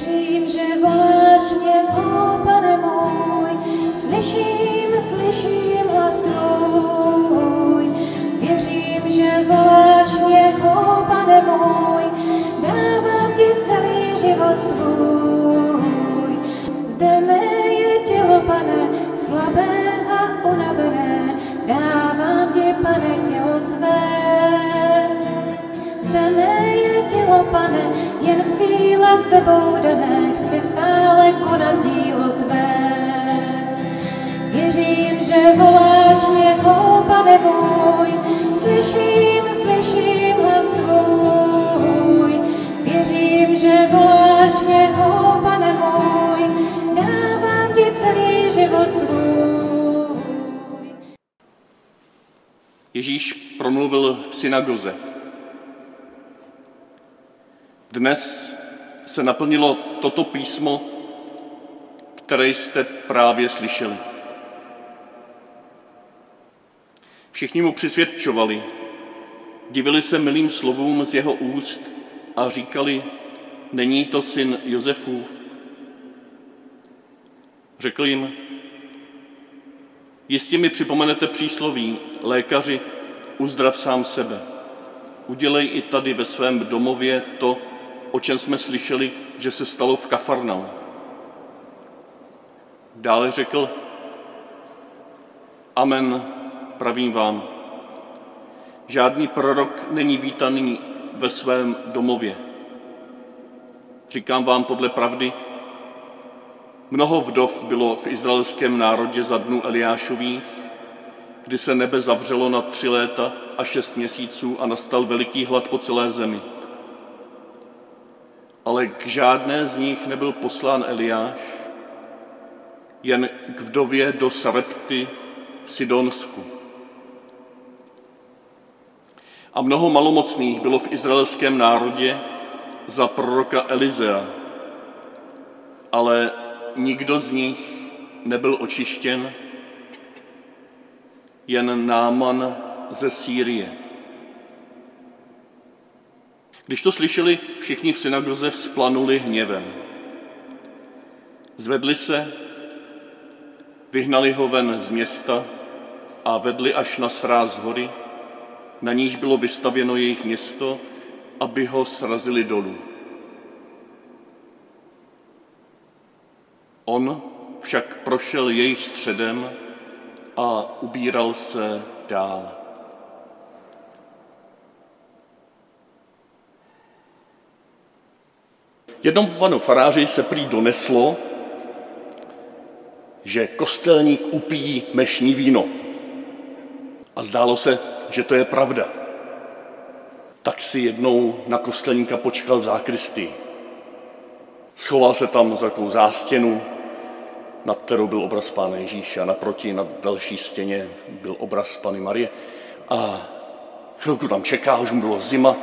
Věřím, že voláš mě, o pane můj, slyším, slyším hlas tvůj. Věřím, že voláš mě, o pane můj, dávám ti celý život svůj. Zde mé je tělo, pane, slabé a unavené, dávám ti, pane, tělo své. Zde mé je tělo, pane, síle tebou dané, chci stále konat dílo tvé. Věřím, že voláš mě, o pane můj, slyším, slyším hlas tvůj. Věřím, že voláš mě, o pane můj, dávám ti celý život svůj. Ježíš promluvil v synagoze. Dnes se naplnilo toto písmo, které jste právě slyšeli. Všichni mu přisvědčovali, divili se milým slovům z jeho úst a říkali, není to syn Josefův. Řekl jim, jistě mi připomenete přísloví, lékaři, uzdrav sám sebe. Udělej i tady ve svém domově to, o čem jsme slyšeli, že se stalo v Kafarnau. Dále řekl, Amen, pravím vám, žádný prorok není vítaný ve svém domově. Říkám vám podle pravdy, mnoho vdov bylo v izraelském národě za dnu Eliášových, kdy se nebe zavřelo na tři léta a šest měsíců a nastal veliký hlad po celé zemi ale k žádné z nich nebyl poslán Eliáš, jen k vdově do Sarepty v Sidonsku. A mnoho malomocných bylo v izraelském národě za proroka Elizea, ale nikdo z nich nebyl očištěn, jen Náman ze Sýrie. Když to slyšeli, všichni v synagoze vzplanuli hněvem. Zvedli se, vyhnali ho ven z města a vedli až na sráz hory, na níž bylo vystavěno jejich město, aby ho srazili dolů. On však prošel jejich středem a ubíral se dál. Jednomu panu faráři se prý doneslo, že kostelník upíjí mešní víno. A zdálo se, že to je pravda. Tak si jednou na kostelníka počkal v zákristii. Schoval se tam za takovou zástěnu, nad kterou byl obraz Pána Ježíše a naproti na další stěně byl obraz Pany Marie. A chvilku tam čeká, už mu bylo zima.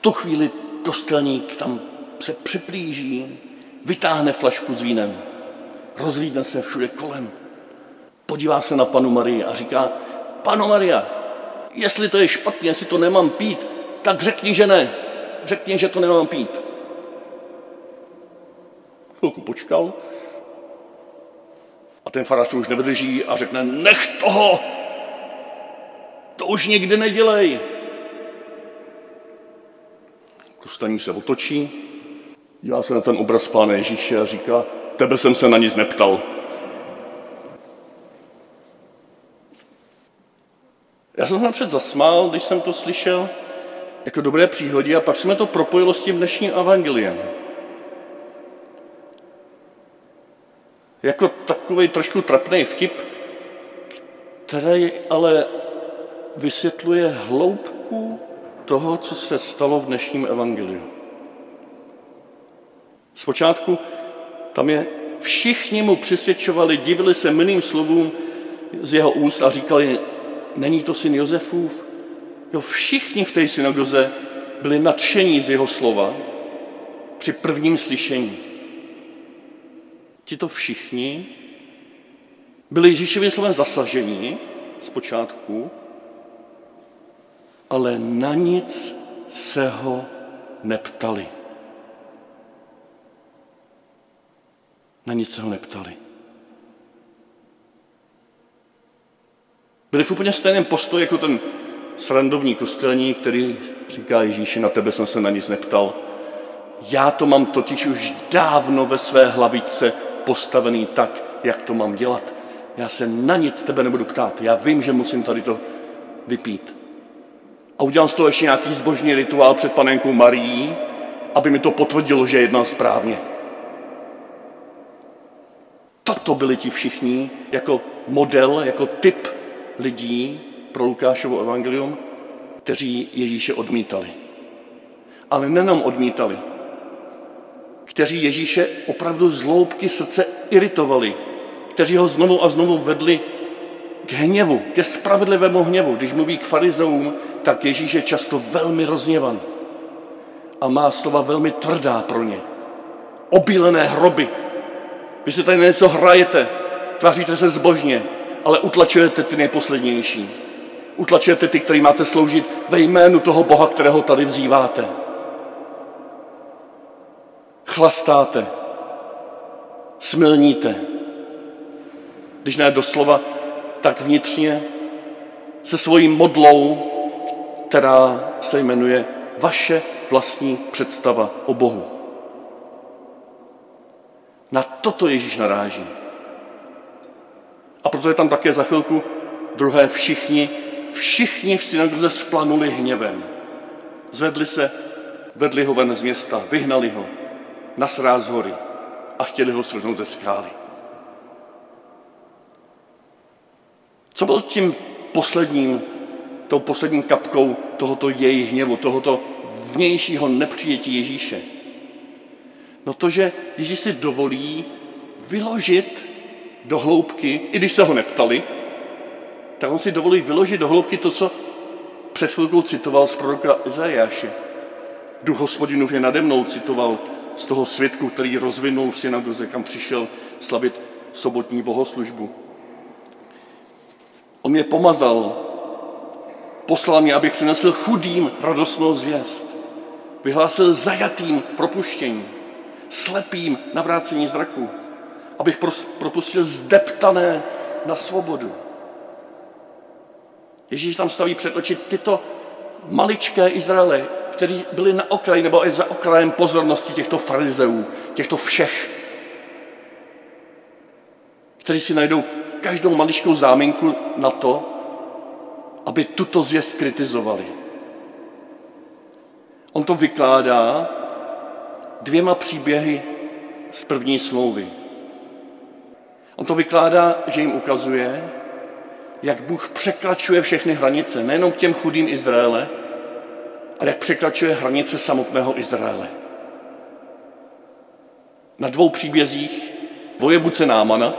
Tu chvíli kostelník tam se připlíží, vytáhne flašku s vínem, rozlídne se všude kolem, podívá se na panu Marii a říká, panu Maria, jestli to je špatně, jestli to nemám pít, tak řekni, že ne. Řekni, že to nemám pít. Chvilku počkal a ten farář už nevydrží a řekne, nech toho, to už nikdy nedělej. Kostelník se otočí, dívá se na ten obraz Pána Ježíše a říká, tebe jsem se na nic neptal. Já jsem se napřed zasmál, když jsem to slyšel, jako dobré příhodě a pak jsme to propojilo s tím dnešním evangeliem. Jako takový trošku trapný vtip, který ale vysvětluje hloubku toho, co se stalo v dnešním evangeliu. Zpočátku tam je, všichni mu přisvědčovali, divili se milým slovům z jeho úst a říkali, není to syn Josefův? Jo, všichni v té synagoze byli nadšení z jeho slova při prvním slyšení. Tito všichni byli Ježíšovým slovem zasaženi zpočátku, ale na nic se ho neptali. Na nic se ho neptali. Byli v úplně stejném postoji jako ten srandovní kostelník, který říká Ježíši, na tebe jsem se na nic neptal. Já to mám totiž už dávno ve své hlavice postavený tak, jak to mám dělat. Já se na nic tebe nebudu ptát. Já vím, že musím tady to vypít. A udělám z toho ještě nějaký zbožný rituál před panenkou Marií, aby mi to potvrdilo, že jednal správně. Toto byli ti všichni jako model, jako typ lidí pro Lukášovo evangelium, kteří Ježíše odmítali. Ale nenom odmítali, kteří Ježíše opravdu z srdce iritovali, kteří ho znovu a znovu vedli k hněvu, ke spravedlivému hněvu. Když mluví k farizeům, tak Ježíš je často velmi rozněvan a má slova velmi tvrdá pro ně. Obílené hroby. Vy si tady něco hrajete, tváříte se zbožně, ale utlačujete ty nejposlednější. Utlačujete ty, který máte sloužit ve jménu toho Boha, kterého tady vzýváte. Chlastáte, smilníte. Když ne doslova, tak vnitřně se svojí modlou, která se jmenuje vaše vlastní představa o Bohu. Na toto Ježíš naráží. A proto je tam také za chvilku druhé všichni, všichni v synagoze splanuli hněvem. Zvedli se, vedli ho ven z města, vyhnali ho na sráz hory a chtěli ho svrhnout ze skály. Co byl tím posledním, tou poslední kapkou tohoto jejich hněvu, tohoto vnějšího nepřijetí Ježíše? No to, že Ježíš si dovolí vyložit do hloubky, i když se ho neptali, tak on si dovolí vyložit do hloubky to, co před chvilkou citoval z proroka Izajáše. Duch hospodinův je nade mnou, citoval z toho světku, který rozvinul v synagoze, kam přišel slavit sobotní bohoslužbu. On mě pomazal, poslal mě, abych přinesl chudým radostnou zvěst. Vyhlásil zajatým propuštění, slepým navrácení zraku, abych propustil zdeptané na svobodu. Ježíš tam staví před oči tyto maličké Izraele, kteří byli na okraji nebo i za okrajem pozornosti těchto farizeů, těchto všech, kteří si najdou každou maličkou záminku na to, aby tuto zvěst kritizovali. On to vykládá dvěma příběhy z první smlouvy. On to vykládá, že jim ukazuje, jak Bůh překračuje všechny hranice, nejenom k těm chudým Izraele, ale jak překračuje hranice samotného Izraele. Na dvou příbězích vojevůdce Námana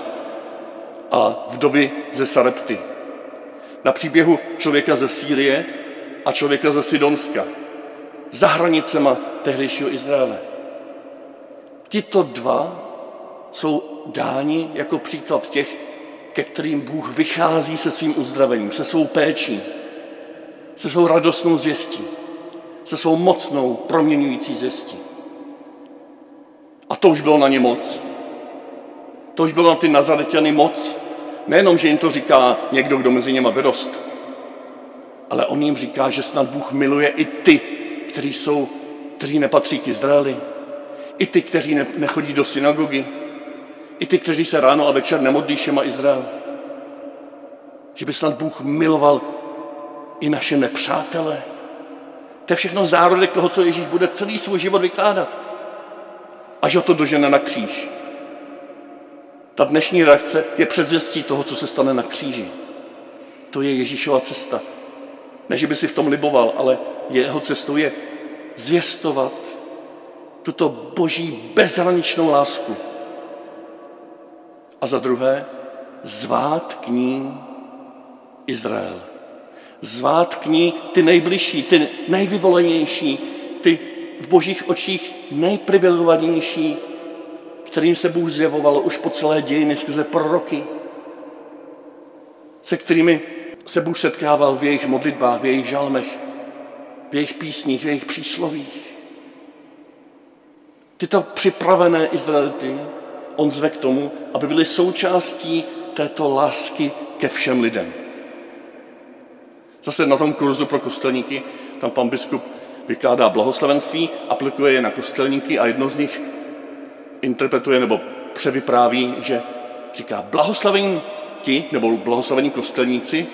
a vdovy ze Sarepty. Na příběhu člověka ze Sýrie a člověka ze Sidonska. Za hranicema tehdejšího Izraele. Tito dva jsou dáni jako příklad těch, ke kterým Bůh vychází se svým uzdravením, se svou péčí, se svou radostnou zvěstí, se svou mocnou proměňující zvěstí. A to už bylo na ně moc. To už bylo na ty Nazaretěny moc. Nejenom, že jim to říká někdo, kdo mezi něma vyrost, ale on jim říká, že snad Bůh miluje i ty, kteří jsou, kteří nepatří k Izraeli, i ty, kteří ne, nechodí do synagogy, i ty, kteří se ráno a večer nemodlí šema Izrael. Že by snad Bůh miloval i naše nepřátele. To je všechno zárodek toho, co Ježíš bude celý svůj život vykládat. Až ho to dožene na kříž. Ta dnešní reakce je předzvěstí toho, co se stane na kříži. To je Ježíšova cesta. Ne, že by si v tom liboval, ale jeho cestou je zvěstovat tuto boží bezhraničnou lásku a za druhé zvát k ní Izrael. Zvát k ní ty nejbližší, ty nejvyvolenější, ty v božích očích nejprivilegovanější, kterým se Bůh zjevoval už po celé dějiny skrze proroky, se kterými se Bůh setkával v jejich modlitbách, v jejich žalmech, v jejich písních, v jejich příslovích. Tyto připravené Izraelity on zve k tomu, aby byli součástí této lásky ke všem lidem. Zase na tom kurzu pro kostelníky, tam pan biskup vykládá blahoslavenství, aplikuje je na kostelníky a jedno z nich interpretuje nebo převypráví, že říká blahoslavení ti, nebo blahoslavení kostelníci,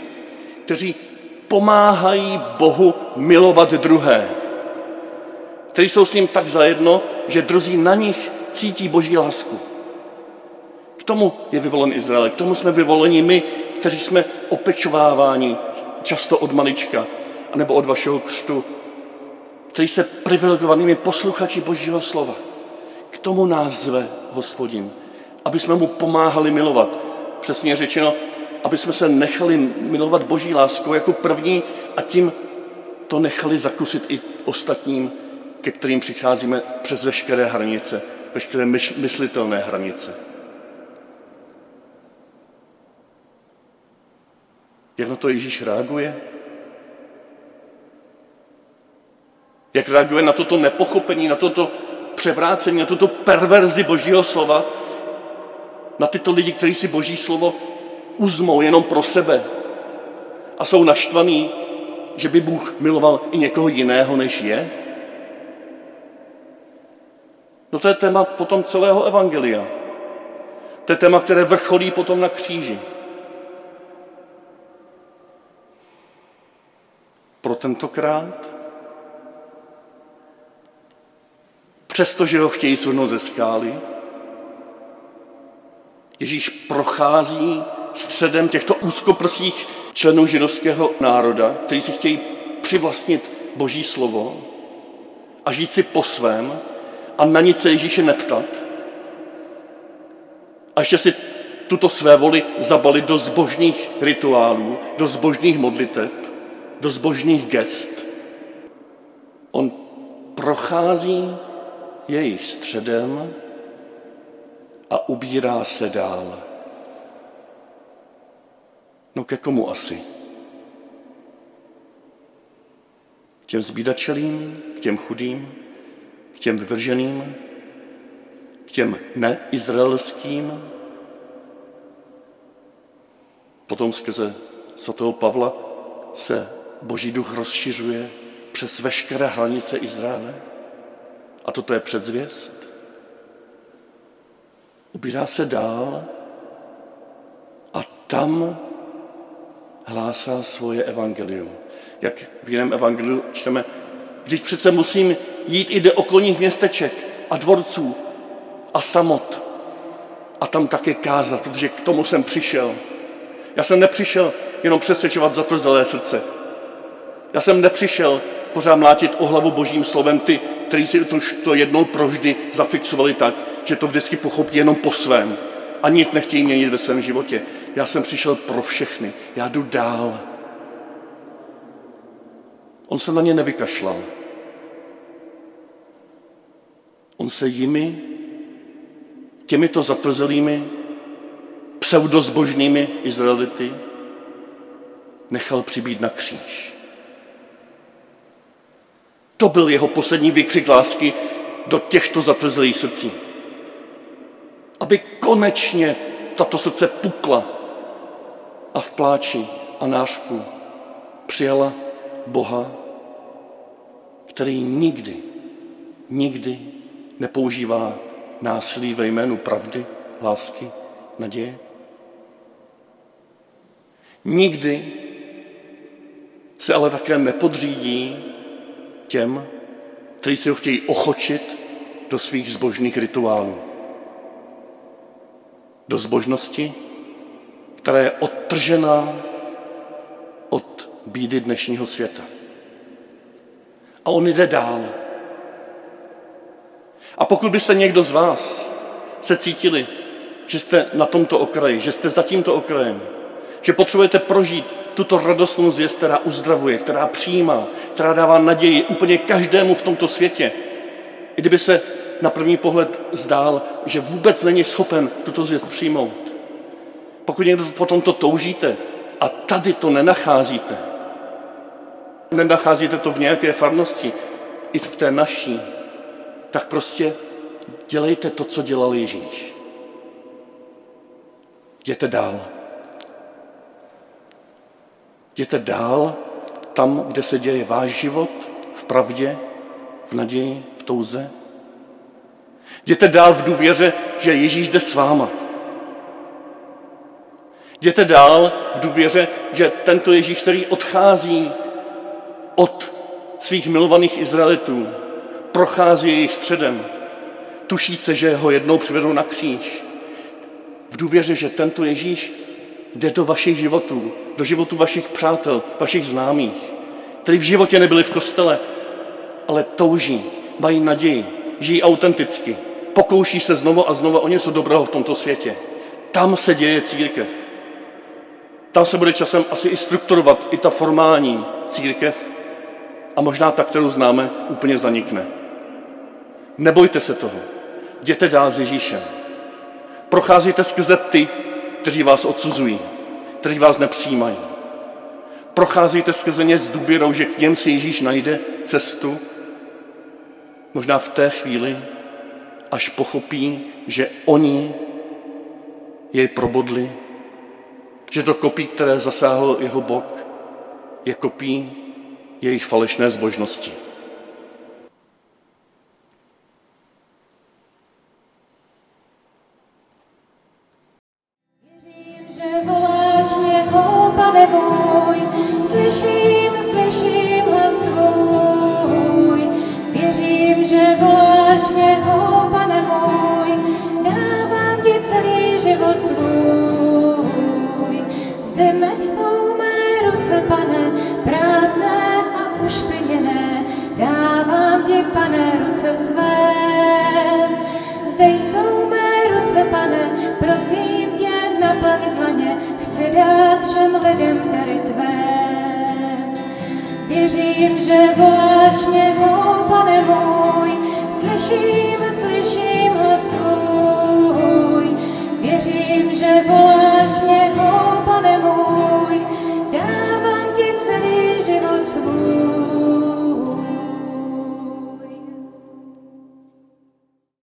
kteří pomáhají Bohu milovat druhé, kteří jsou s ním tak zajedno, že druzí na nich cítí boží lásku. K tomu je vyvolen Izrael, k tomu jsme vyvoleni my, kteří jsme opečováváni často od malička, anebo od vašeho křtu, kteří jste privilegovanými posluchači Božího slova. K tomu nás zve hospodin, aby jsme mu pomáhali milovat. Přesně řečeno, aby jsme se nechali milovat Boží láskou jako první a tím to nechali zakusit i ostatním, ke kterým přicházíme přes veškeré hranice, veškeré myslitelné hranice. Jak na to Ježíš reaguje? Jak reaguje na toto nepochopení, na toto převrácení, na tuto perverzi Božího slova, na tyto lidi, kteří si Boží slovo uzmou jenom pro sebe a jsou naštvaní, že by Bůh miloval i někoho jiného, než je? No to je téma potom celého evangelia. To je téma, které vrcholí potom na kříži. Pro tentokrát, přestože ho chtějí svrhnout ze skály, Ježíš prochází středem těchto úzkoprsých členů židovského národa, kteří si chtějí přivlastnit Boží slovo a žít si po svém a na nic se Ježíše neptat. A ještě si tuto své voli zabalit do zbožných rituálů, do zbožných modliteb, do zbožných gest. On prochází jejich středem a ubírá se dál. No ke komu asi? K těm zbídačelým, k těm chudým, k těm vyvrženým, k těm neizraelským. Potom skrze svatého Pavla se Boží duch rozšiřuje přes veškeré hranice Izraele. A toto je předzvěst. Ubírá se dál a tam hlásá svoje evangelium. Jak v jiném evangeliu čteme, vždyť přece musím jít i do okolních městeček a dvorců a samot a tam také kázat, protože k tomu jsem přišel. Já jsem nepřišel jenom přesvědčovat zatvrzelé srdce. Já jsem nepřišel pořád mlátit o hlavu božím slovem ty, kteří si to, to jednou proždy zafixovali tak, že to vždycky pochopí jenom po svém a nic nechtějí měnit ve svém životě. Já jsem přišel pro všechny. Já jdu dál. On se na ně nevykašlal. On se jimi, těmito zatvrzelými, pseudozbožnými Izraelity, nechal přibít na kříž. To byl jeho poslední výkřik lásky do těchto zatvrzelých srdcí. Aby konečně tato srdce pukla a v pláči a nářku přijala Boha, který nikdy, nikdy nepoužívá násilí ve jménu pravdy, lásky, naděje. Nikdy se ale také nepodřídí těm, kteří si ho chtějí ochočit do svých zbožných rituálů. Do zbožnosti, která je odtržená od bídy dnešního světa. A on jde dál. A pokud byste někdo z vás se cítili, že jste na tomto okraji, že jste za tímto okrajem, že potřebujete prožít tuto radostnou zvěst, která uzdravuje, která přijímá, která dává naději úplně každému v tomto světě. I kdyby se na první pohled zdál, že vůbec není schopen tuto zvěst přijmout. Pokud někdo potom to toužíte a tady to nenacházíte, nenacházíte to v nějaké farnosti, i v té naší, tak prostě dělejte to, co dělal Ježíš. Jděte dál. Jděte dál tam, kde se děje váš život, v pravdě, v naději, v touze. Jděte dál v důvěře, že Ježíš jde s váma. Jděte dál v důvěře, že tento Ježíš, který odchází od svých milovaných Izraelitů, prochází jejich středem, tušíce, že ho jednou přivedou na kříž. V důvěře, že tento Ježíš jde do vašich životů, do životů vašich přátel, vašich známých, kteří v životě nebyli v kostele, ale touží, mají naději, žijí autenticky, pokouší se znovu a znovu o něco dobrého v tomto světě. Tam se děje církev. Tam se bude časem asi i strukturovat i ta formální církev a možná ta, kterou známe, úplně zanikne. Nebojte se toho. Jděte dál s Ježíšem. Procházíte skrze ty, kteří vás odsuzují, kteří vás nepřijímají. Procházíte skrze ně s důvěrou, že k něm si Ježíš najde cestu. Možná v té chvíli, až pochopí, že oni jej probodli, že to kopí, které zasáhlo jeho bok, je kopí jejich falešné zbožnosti. pravdě, pane, ruce své. Zde jsou mé ruce, pane, prosím tě, naplň dlaně, chci dát všem lidem dary tvé. Věřím, že voláš mě, mou, pane můj, slyším, slyším hlas tvůj. Věřím, že voláš mě, mou, pane můj,